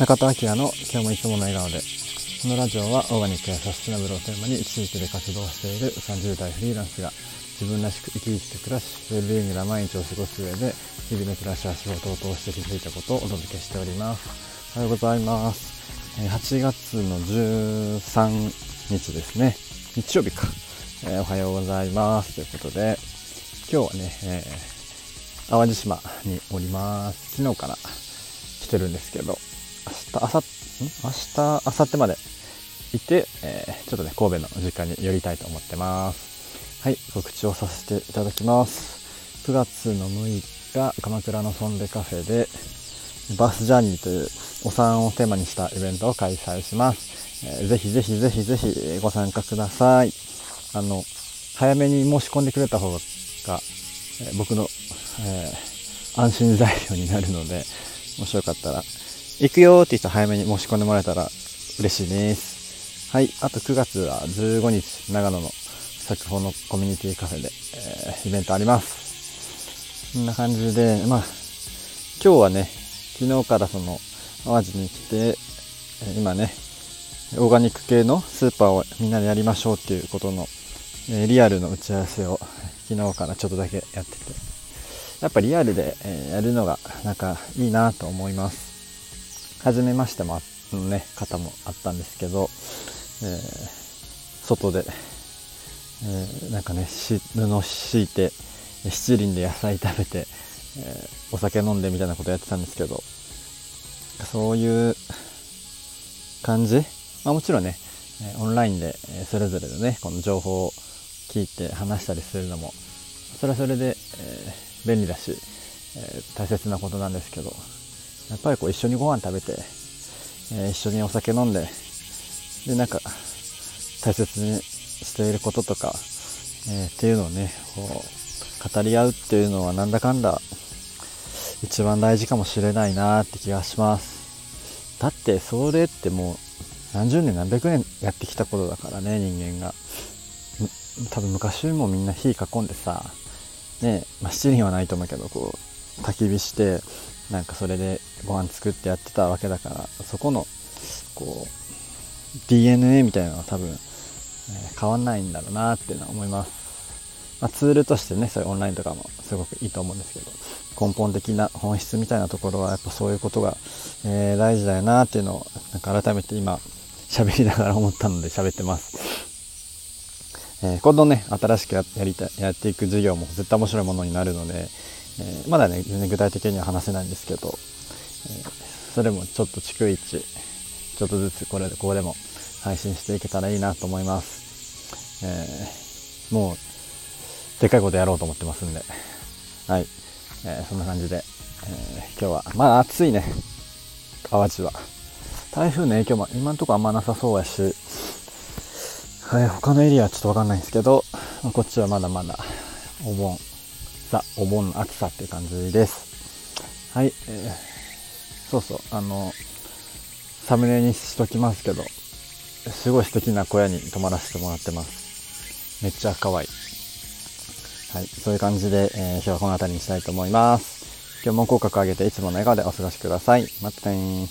中田明の今日もいつもの笑顔でこのラジオはオーガニックやサステナブルをテーマに地域で活動している30代フリーランスが自分らしく生き生きと暮らしウェルビーイングな毎日を過ごす上で日々の暮らしや仕事を通して気づいたことをお届けしております。おはようございます。8月の13日ですね。日曜日か、え、おはようございます。ということで今日はね、えー、淡路島におります。昨日から来てるんですけど。日、明後日、明日、明後日までいて、えー、ちょっとね、神戸の実家に寄りたいと思ってます。はい、告知をさせていただきます。9月の6日、鎌倉のソンデカフェで、バスジャーニーというお産をテーマにしたイベントを開催します。えー、ぜひぜひぜひぜひご参加ください。あの、早めに申し込んでくれた方が、えー、僕の、えー、安心材料になるので、もしよかったら行くよって人早めに申し込んでもらえたら嬉しいです。はい。あと9月は15日、長野の作法のコミュニティカフェで、えー、イベントあります。こんな感じで、まあ、今日はね、昨日からその、淡路に来て、今ね、オーガニック系のスーパーをみんなでやりましょうっていうことの、えリアルの打ち合わせを昨日からちょっとだけやってて、やっぱリアルで、えやるのがなんかいいなと思います。初めましてものね、方もあったんですけど、えー、外で、えー、なんかね、布敷いて、七輪で野菜食べて、えー、お酒飲んでみたいなことやってたんですけど、そういう感じ？まあもちろんね、オンラインでそれぞれのね、この情報を聞いて話したりするのも、それはそれで、え、便利だし、え、大切なことなんですけど、やっぱりこう一緒にご飯食べて、えー、一緒にお酒飲んで、で、なんか、大切にしていることとか、えー、っていうのをね、こう、語り合うっていうのはなんだかんだ、一番大事かもしれないなって気がします。だって、それってもう、何十年何百年やってきたことだからね、人間が。多分昔もみんな火囲んでさ、ね、まあ、七輪はないと思うけど、こう、焚き火して、なんかそれでご飯作ってやってたわけだからそこのこう DNA みたいなのは多分、え、変わんないんだろうなっていうのは思います、まあ、ツールとしてねそういうオンラインとかもすごくいいと思うんですけど根本的な本質みたいなところはやっぱそういうことが、えー、大事だよなっていうのをなんか改めて今喋りながら思ったので喋ってます。え、今度ね、新しくやりたい、やっていく授業も絶対面白いものになるので、えー、まだね、全然具体的には話せないんですけど、えー、それもちょっと逐一、ちょっとずつこれで、ここでも配信していけたらいいなと思います。えー、もう、でかいことやろうと思ってますんで、はい。えそんな感じで、え今日は、まあ暑いね、淡路は。台風の影響も今んとこあんまなさそうやし、はい、他のエリアはちょっとわかんないんですけど、まあ、こっちはまだまだお盆さ、お盆の暑さって感じです。はい、えー、そうそう、あの、サムネにしときますけど、すごい素敵な小屋に泊まらせてもらってます。めっちゃ可愛い。はい、そういう感じで、えー、今日はこの辺りにしたいと思います。今日も口角上げていつもの笑顔でお過ごしください。またね